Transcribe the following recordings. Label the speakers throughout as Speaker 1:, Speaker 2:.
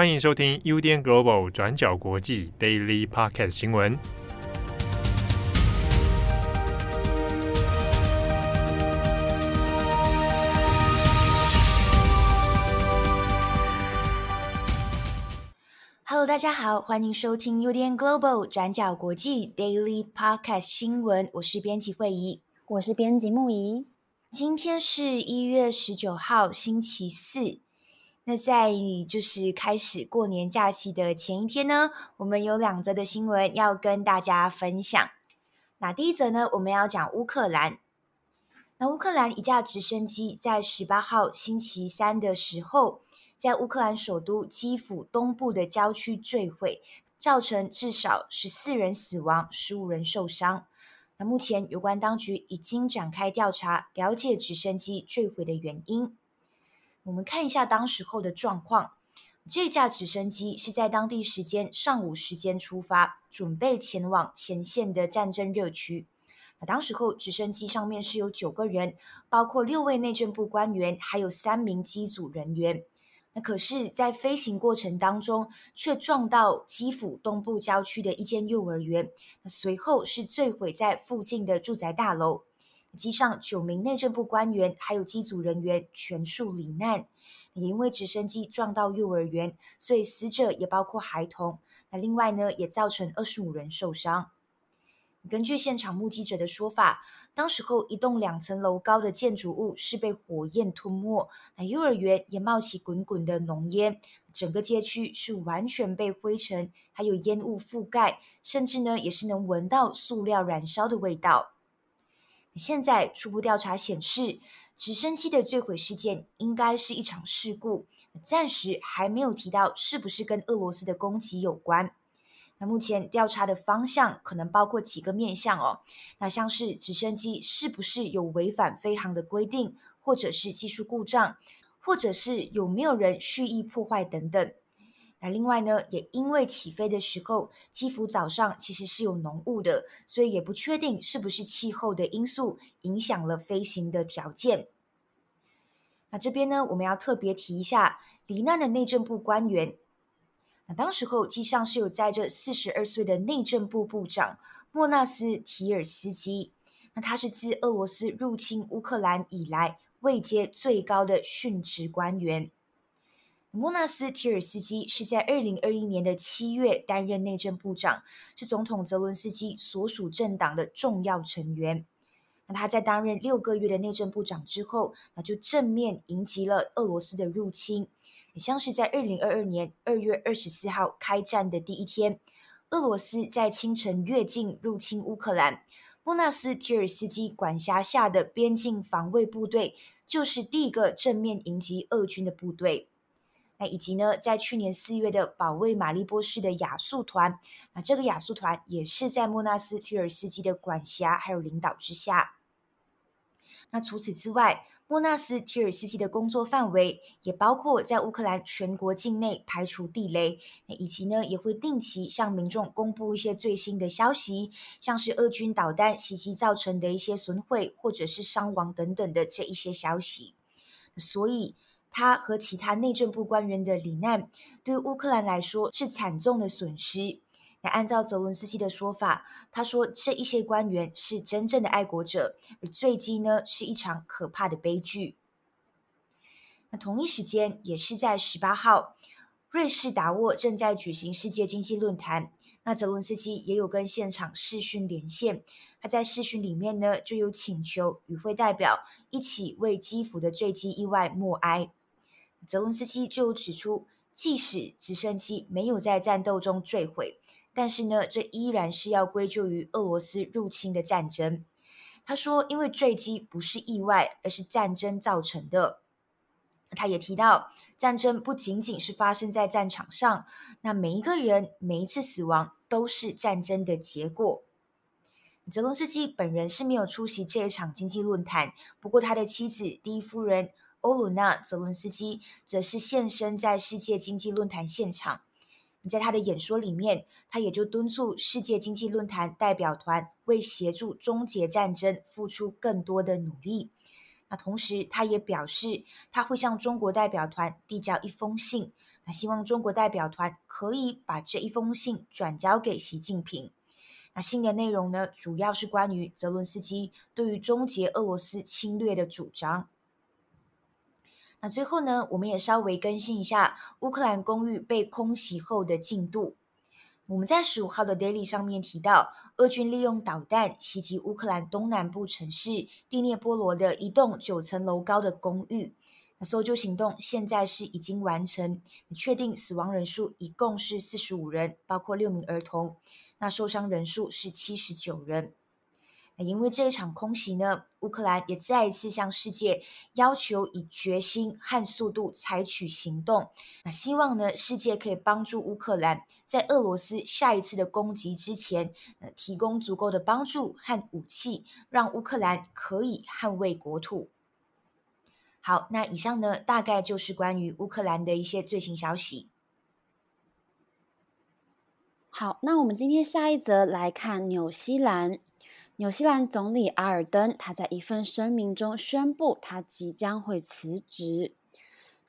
Speaker 1: 欢迎收听 UDN Global 转角国际 Daily Podcast 新闻。
Speaker 2: Hello，大家好，欢迎收听 UDN Global 转角国际 Daily Podcast 新闻。我是编辑惠仪，
Speaker 3: 我是编辑木仪。
Speaker 2: 今天是一月十九号，星期四。那在就是开始过年假期的前一天呢，我们有两则的新闻要跟大家分享。那第一则呢，我们要讲乌克兰。那乌克兰一架直升机在十八号星期三的时候，在乌克兰首都基辅东部的郊区坠毁，造成至少十四人死亡，十五人受伤。那目前有关当局已经展开调查，了解直升机坠毁的原因。我们看一下当时候的状况。这架直升机是在当地时间上午时间出发，准备前往前线的战争热区。那当时候直升机上面是有九个人，包括六位内政部官员，还有三名机组人员。那可是，在飞行过程当中，却撞到基辅东部郊区的一间幼儿园。那随后是坠毁在附近的住宅大楼。机上九名内政部官员还有机组人员全数罹难，也因为直升机撞到幼儿园，所以死者也包括孩童。那另外呢，也造成二十五人受伤。根据现场目击者的说法，当时候一栋两层楼高的建筑物是被火焰吞没，那幼儿园也冒起滚滚的浓烟，整个街区是完全被灰尘还有烟雾覆盖，甚至呢也是能闻到塑料燃烧的味道。现在初步调查显示，直升机的坠毁事件应该是一场事故，暂时还没有提到是不是跟俄罗斯的攻击有关。那目前调查的方向可能包括几个面向哦，那像是直升机是不是有违反飞航的规定，或者是技术故障，或者是有没有人蓄意破坏等等。那另外呢，也因为起飞的时候，基辅早上其实是有浓雾的，所以也不确定是不是气候的因素影响了飞行的条件。那这边呢，我们要特别提一下罹难的内政部官员。那当时候机上是有载着四十二岁的内政部部长莫纳斯提尔斯基，那他是自俄罗斯入侵乌克兰以来位阶最高的殉职官员。莫纳斯提尔斯基是在二零二一年的七月担任内政部长，是总统泽伦斯基所属政党的重要成员。那他在担任六个月的内政部长之后，那就正面迎击了俄罗斯的入侵。也像是在二零二二年二月二十四号开战的第一天，俄罗斯在清晨越境入侵乌克兰，莫纳斯提尔斯基管辖下的边境防卫部队就是第一个正面迎击俄军的部队。那以及呢，在去年四月的保卫马利波士的亚速团，那这个亚速团也是在莫纳斯提尔斯基的管辖还有领导之下。那除此之外，莫纳斯提尔斯基的工作范围也包括在乌克兰全国境内排除地雷，以及呢，也会定期向民众公布一些最新的消息，像是俄军导弹袭击造成的一些损毁或者是伤亡等等的这一些消息。所以。他和其他内政部官员的罹难，对乌克兰来说是惨重的损失。那按照泽伦斯基的说法，他说这一些官员是真正的爱国者，而坠机呢是一场可怕的悲剧。那同一时间，也是在十八号，瑞士达沃正在举行世界经济论坛。那泽伦斯基也有跟现场视讯连线，他在视讯里面呢就有请求与会代表一起为基辅的坠机意外默哀。泽伦斯基就指出，即使直升机没有在战斗中坠毁，但是呢，这依然是要归咎于俄罗斯入侵的战争。他说，因为坠机不是意外，而是战争造成的。他也提到，战争不仅仅是发生在战场上，那每一个人、每一次死亡都是战争的结果。泽伦斯基本人是没有出席这一场经济论坛，不过他的妻子第一夫人。欧鲁娜·泽伦斯基则是现身在世界经济论坛现场。在他的演说里面，他也就敦促世界经济论坛代表团为协助终结战争付出更多的努力。那同时，他也表示他会向中国代表团递交一封信，那希望中国代表团可以把这一封信转交给习近平。那信的内容呢，主要是关于泽伦斯基对于终结俄罗斯侵略的主张。那最后呢，我们也稍微更新一下乌克兰公寓被空袭后的进度。我们在十五号的 Daily 上面提到，俄军利用导弹袭击乌克兰东南部城市第聂波罗的一栋九层楼高的公寓。那搜救行动现在是已经完成，确定死亡人数一共是四十五人，包括六名儿童。那受伤人数是七十九人。因为这一场空袭呢，乌克兰也再一次向世界要求以决心和速度采取行动。那希望呢，世界可以帮助乌克兰在俄罗斯下一次的攻击之前，呃，提供足够的帮助和武器，让乌克兰可以捍卫国土。好，那以上呢，大概就是关于乌克兰的一些最新消息。
Speaker 3: 好，那我们今天下一则来看纽西兰。纽西兰总理阿尔登，他在一份声明中宣布，他即将会辞职。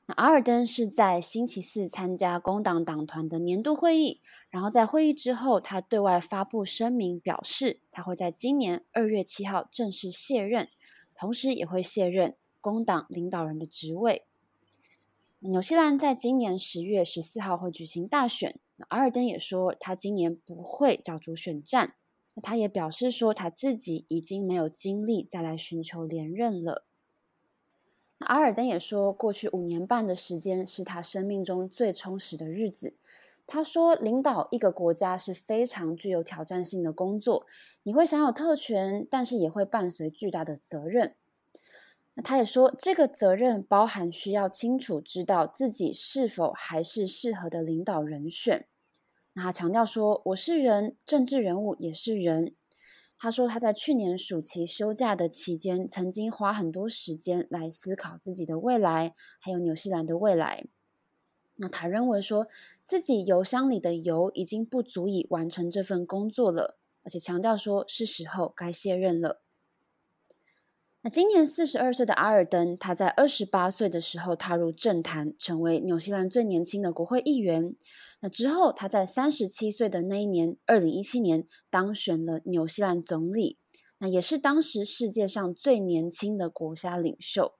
Speaker 3: 那阿尔登是在星期四参加工党党团的年度会议，然后在会议之后，他对外发布声明，表示他会在今年二月七号正式卸任，同时也会卸任工党领导人的职位。纽西兰在今年十月十四号会举行大选，那阿尔登也说，他今年不会角逐选战。那他也表示说，他自己已经没有精力再来寻求连任了。那阿尔登也说，过去五年半的时间是他生命中最充实的日子。他说，领导一个国家是非常具有挑战性的工作，你会享有特权，但是也会伴随巨大的责任。那他也说，这个责任包含需要清楚知道自己是否还是适合的领导人选。那他强调说：“我是人，政治人物也是人。”他说他在去年暑期休假的期间，曾经花很多时间来思考自己的未来，还有纽西兰的未来。那他认为说自己油箱里的油已经不足以完成这份工作了，而且强调说是时候该卸任了。那今年四十二岁的阿尔登，他在二十八岁的时候踏入政坛，成为纽西兰最年轻的国会议员。那之后，他在三十七岁的那一年，二零一七年当选了纽西兰总理，那也是当时世界上最年轻的国家领袖。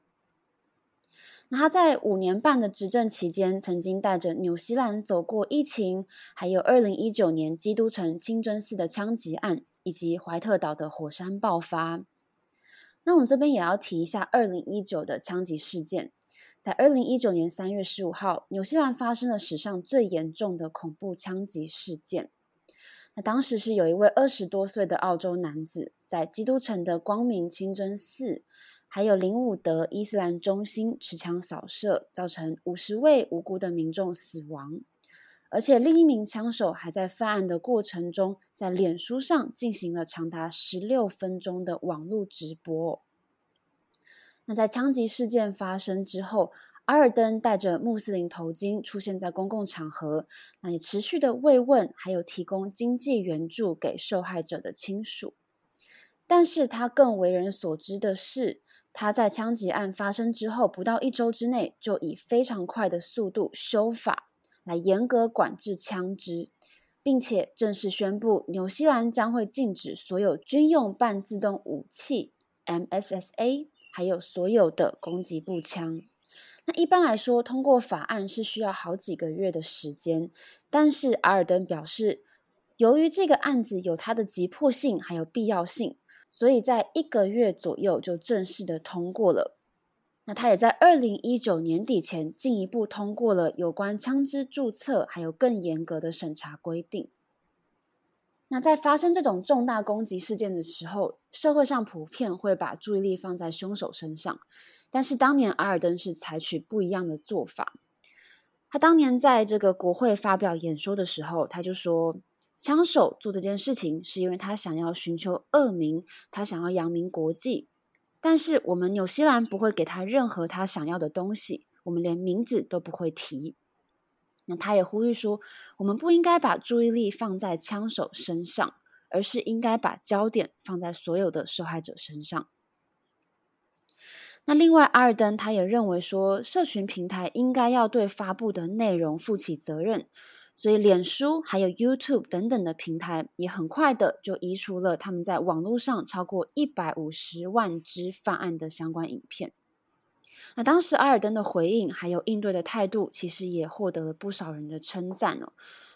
Speaker 3: 那他在五年半的执政期间，曾经带着纽西兰走过疫情，还有二零一九年基督城清真寺的枪击案，以及怀特岛的火山爆发。那我们这边也要提一下二零一九的枪击事件。在二零一九年三月十五号，纽西兰发生了史上最严重的恐怖枪击事件。那当时是有一位二十多岁的澳洲男子，在基督城的光明清真寺，还有林伍德伊斯兰中心持枪扫射，造成五十位无辜的民众死亡。而且另一名枪手还在犯案的过程中，在脸书上进行了长达十六分钟的网络直播。那在枪击事件发生之后，阿尔登戴着穆斯林头巾出现在公共场合，那也持续的慰问，还有提供经济援助给受害者的亲属。但是他更为人所知的是，他在枪击案发生之后不到一周之内，就以非常快的速度修法来严格管制枪支，并且正式宣布纽西兰将会禁止所有军用半自动武器 （MSSA）。还有所有的攻击步枪。那一般来说，通过法案是需要好几个月的时间。但是阿尔登表示，由于这个案子有它的急迫性，还有必要性，所以在一个月左右就正式的通过了。那他也在二零一九年底前进一步通过了有关枪支注册，还有更严格的审查规定。那在发生这种重大攻击事件的时候，社会上普遍会把注意力放在凶手身上。但是当年阿尔登是采取不一样的做法。他当年在这个国会发表演说的时候，他就说，枪手做这件事情是因为他想要寻求恶名，他想要扬名国际。但是我们纽西兰不会给他任何他想要的东西，我们连名字都不会提。那他也呼吁说，我们不应该把注意力放在枪手身上，而是应该把焦点放在所有的受害者身上。那另外，阿尔登他也认为说，社群平台应该要对发布的内容负起责任，所以脸书还有 YouTube 等等的平台也很快的就移除了他们在网络上超过一百五十万支犯案的相关影片。那当时阿尔登的回应还有应对的态度，其实也获得了不少人的称赞哦，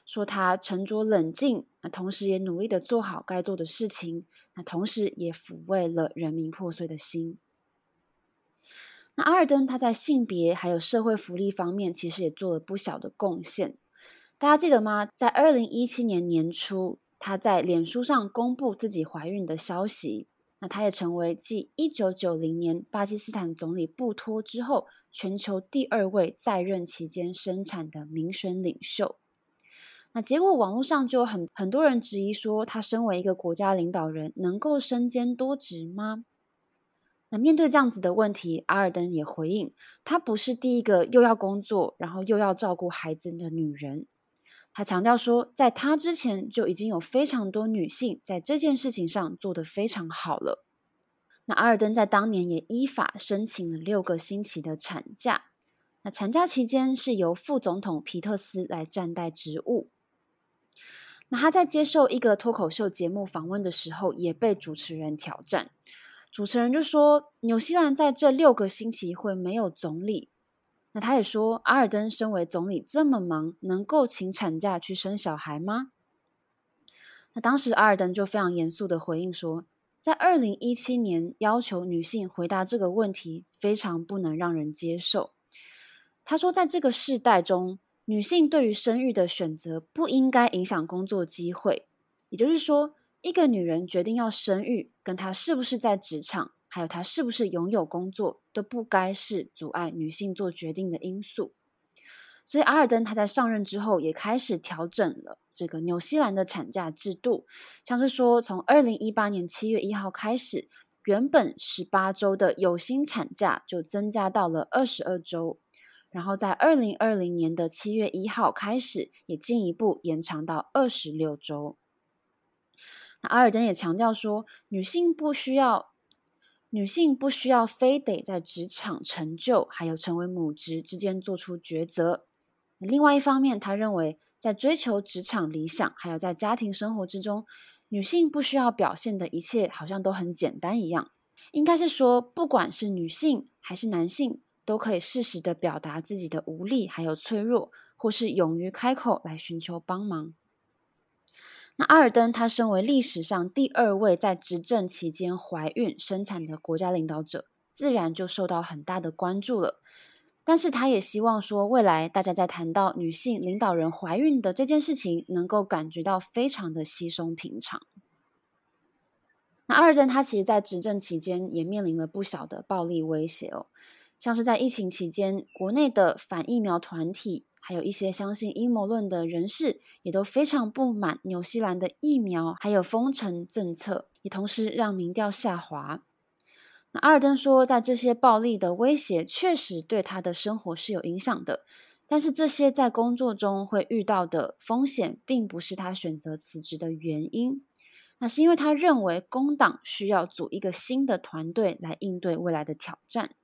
Speaker 3: 说他沉着冷静，那同时也努力的做好该做的事情，那同时也抚慰了人民破碎的心。那阿尔登他在性别还有社会福利方面，其实也做了不小的贡献。大家记得吗？在二零一七年年初，他在脸书上公布自己怀孕的消息。那他也成为继一九九零年巴基斯坦总理布托之后，全球第二位在任期间生产的民选领袖。那结果网络上就有很很多人质疑说，他身为一个国家领导人，能够身兼多职吗？那面对这样子的问题，阿尔登也回应，她不是第一个又要工作，然后又要照顾孩子的女人。他强调说，在她之前就已经有非常多女性在这件事情上做得非常好了。那阿尔登在当年也依法申请了六个星期的产假。那产假期间是由副总统皮特斯来暂代职务。那他在接受一个脱口秀节目访问的时候，也被主持人挑战。主持人就说：“纽西兰在这六个星期会没有总理。”那他也说：“阿尔登身为总理这么忙，能够请产假去生小孩吗？”那当时阿尔登就非常严肃的回应说：“在二零一七年要求女性回答这个问题，非常不能让人接受。”他说：“在这个世代中，女性对于生育的选择不应该影响工作机会，也就是说。”一个女人决定要生育，跟她是不是在职场，还有她是不是拥有工作，都不该是阻碍女性做决定的因素。所以，阿尔登他在上任之后，也开始调整了这个纽西兰的产假制度，像是说，从二零一八年七月一号开始，原本十八周的有薪产假就增加到了二十二周，然后在二零二零年的七月一号开始，也进一步延长到二十六周。那阿尔登也强调说，女性不需要，女性不需要非得在职场成就，还有成为母职之间做出抉择。另外一方面，他认为在追求职场理想，还有在家庭生活之中，女性不需要表现的一切好像都很简单一样。应该是说，不管是女性还是男性，都可以适时的表达自己的无力，还有脆弱，或是勇于开口来寻求帮忙。那阿尔登，他身为历史上第二位在执政期间怀孕生产的国家领导者，自然就受到很大的关注了。但是，他也希望说，未来大家在谈到女性领导人怀孕的这件事情，能够感觉到非常的稀松平常。那阿尔登，他其实在执政期间也面临了不小的暴力威胁哦，像是在疫情期间，国内的反疫苗团体。还有一些相信阴谋论的人士，也都非常不满纽西兰的疫苗还有封城政策，也同时让民调下滑。那阿尔登说，在这些暴力的威胁确实对他的生活是有影响的，但是这些在工作中会遇到的风险，并不是他选择辞职的原因。那是因为他认为工党需要组一个新的团队来应对未来的挑战。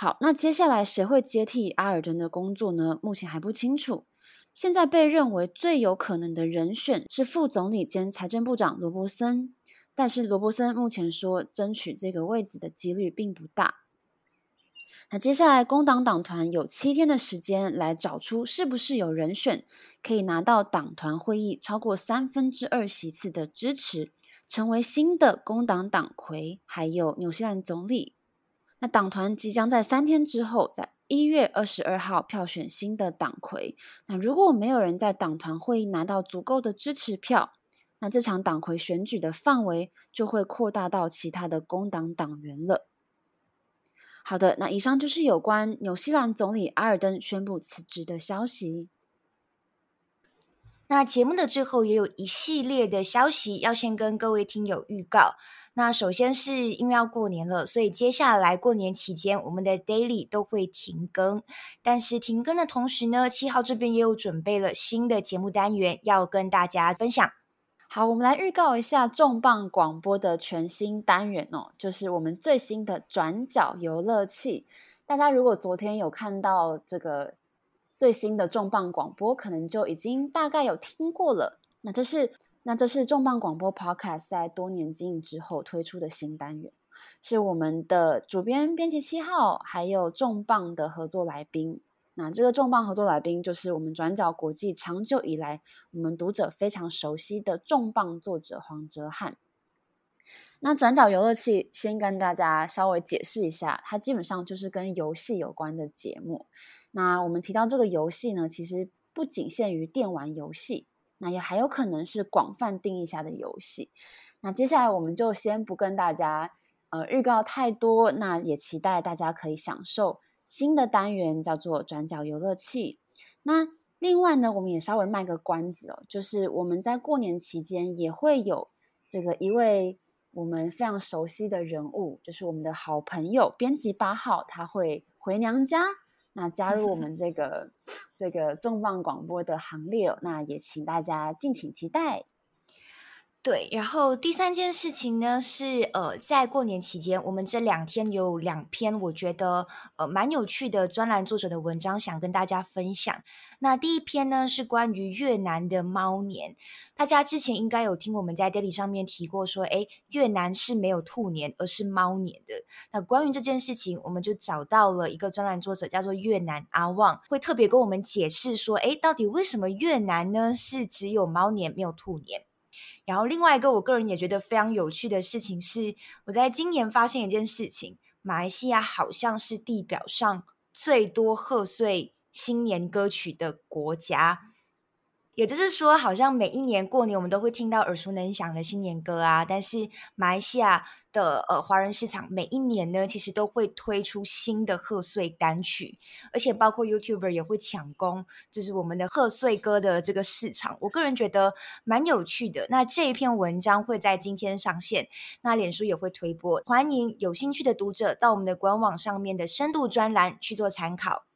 Speaker 3: 好，那接下来谁会接替阿尔登的工作呢？目前还不清楚。现在被认为最有可能的人选是副总理兼财政部长罗伯森，但是罗伯森目前说争取这个位置的几率并不大。那接下来工党党团有七天的时间来找出是不是有人选可以拿到党团会议超过三分之二席次的支持，成为新的工党党魁，还有纽西兰总理。那党团即将在三天之后，在一月二十二号票选新的党魁。那如果没有人在党团会议拿到足够的支持票，那这场党魁选举的范围就会扩大到其他的工党党员了。好的，那以上就是有关纽西兰总理阿尔登宣布辞职的消息。
Speaker 2: 那节目的最后也有一系列的消息要先跟各位听友预告。那首先是因为要过年了，所以接下来过年期间我们的 Daily 都会停更。但是停更的同时呢，七号这边也有准备了新的节目单元要跟大家分享。
Speaker 3: 好，我们来预告一下重磅广播的全新单元哦，就是我们最新的转角游乐器。大家如果昨天有看到这个最新的重磅广播，可能就已经大概有听过了。那这是那这是重磅广播 Podcast 在多年经营之后推出的新单元，是我们的主编编辑七号，还有重磅的合作来宾。那这个重磅合作来宾就是我们转角国际长久以来我们读者非常熟悉的重磅作者黄哲翰。那转角游乐器先跟大家稍微解释一下，它基本上就是跟游戏有关的节目。那我们提到这个游戏呢，其实不仅限于电玩游戏，那也还有可能是广泛定义下的游戏。那接下来我们就先不跟大家呃预告太多，那也期待大家可以享受。新的单元叫做转角游乐器。那另外呢，我们也稍微卖个关子哦，就是我们在过年期间也会有这个一位我们非常熟悉的人物，就是我们的好朋友编辑八号，他会回娘家，那加入我们这个这个重磅广播的行列哦。那也请大家敬请期待。
Speaker 2: 对，然后第三件事情呢是，呃，在过年期间，我们这两天有两篇我觉得呃蛮有趣的专栏作者的文章，想跟大家分享。那第一篇呢是关于越南的猫年，大家之前应该有听我们在 Daily 上面提过，说，哎，越南是没有兔年，而是猫年的。那关于这件事情，我们就找到了一个专栏作者，叫做越南阿旺，会特别跟我们解释说，哎，到底为什么越南呢是只有猫年没有兔年？然后另外一个我个人也觉得非常有趣的事情是，我在今年发现一件事情，马来西亚好像是地表上最多贺岁新年歌曲的国家。也就是说，好像每一年过年，我们都会听到耳熟能详的新年歌啊。但是，马来西亚的呃华人市场每一年呢，其实都会推出新的贺岁单曲，而且包括 YouTuber 也会抢攻，就是我们的贺岁歌的这个市场。我个人觉得蛮有趣的。那这一篇文章会在今天上线，那脸书也会推播，欢迎有兴趣的读者到我们的官网上面的深度专栏去做参考。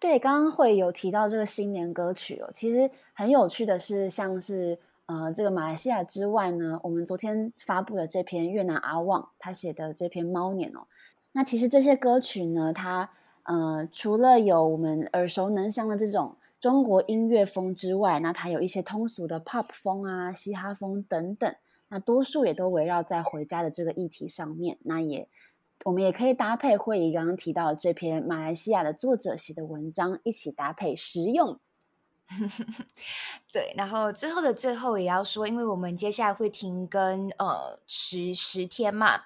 Speaker 3: 对，刚刚会有提到这个新年歌曲哦。其实很有趣的是，像是呃这个马来西亚之外呢，我们昨天发布的这篇越南阿旺他写的这篇猫年哦，那其实这些歌曲呢，它呃除了有我们耳熟能详的这种中国音乐风之外，那它有一些通俗的 pop 风啊、嘻哈风等等，那多数也都围绕在回家的这个议题上面，那也。我们也可以搭配会议刚刚提到这篇马来西亚的作者写的文章一起搭配食用。
Speaker 2: 对，然后最后的最后也要说，因为我们接下来会停更呃十十天嘛，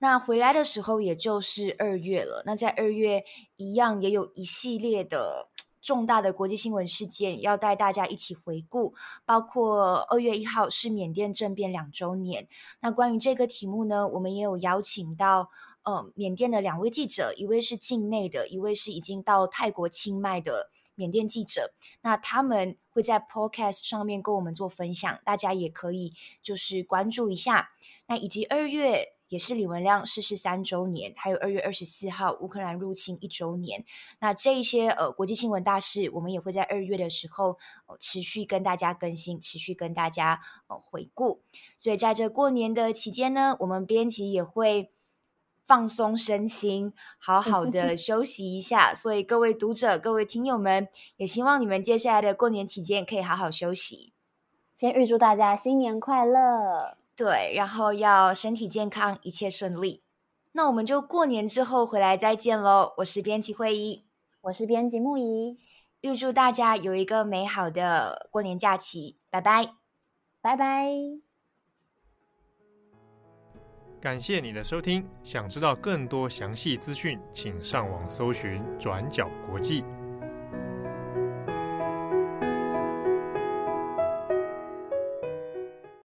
Speaker 2: 那回来的时候也就是二月了。那在二月一样也有一系列的重大的国际新闻事件要带大家一起回顾，包括二月一号是缅甸政变两周年。那关于这个题目呢，我们也有邀请到。呃，缅甸的两位记者，一位是境内的，一位是已经到泰国清迈的缅甸记者。那他们会在 Podcast 上面跟我们做分享，大家也可以就是关注一下。那以及二月也是李文亮逝世三周年，还有二月二十四号乌克兰入侵一周年。那这一些呃国际新闻大事，我们也会在二月的时候，呃，持续跟大家更新，持续跟大家呃回顾。所以在这过年的期间呢，我们编辑也会。放松身心，好好的 休息一下。所以各位读者、各位听友们，也希望你们接下来的过年期间可以好好休息。
Speaker 3: 先预祝大家新年快乐，
Speaker 2: 对，然后要身体健康，一切顺利。那我们就过年之后回来再见喽。我是编辑惠仪，
Speaker 3: 我是编辑木仪，
Speaker 2: 预祝大家有一个美好的过年假期。拜拜，
Speaker 3: 拜拜。
Speaker 1: 感谢你的收听，想知道更多详细资讯，请上网搜寻“转角国际”。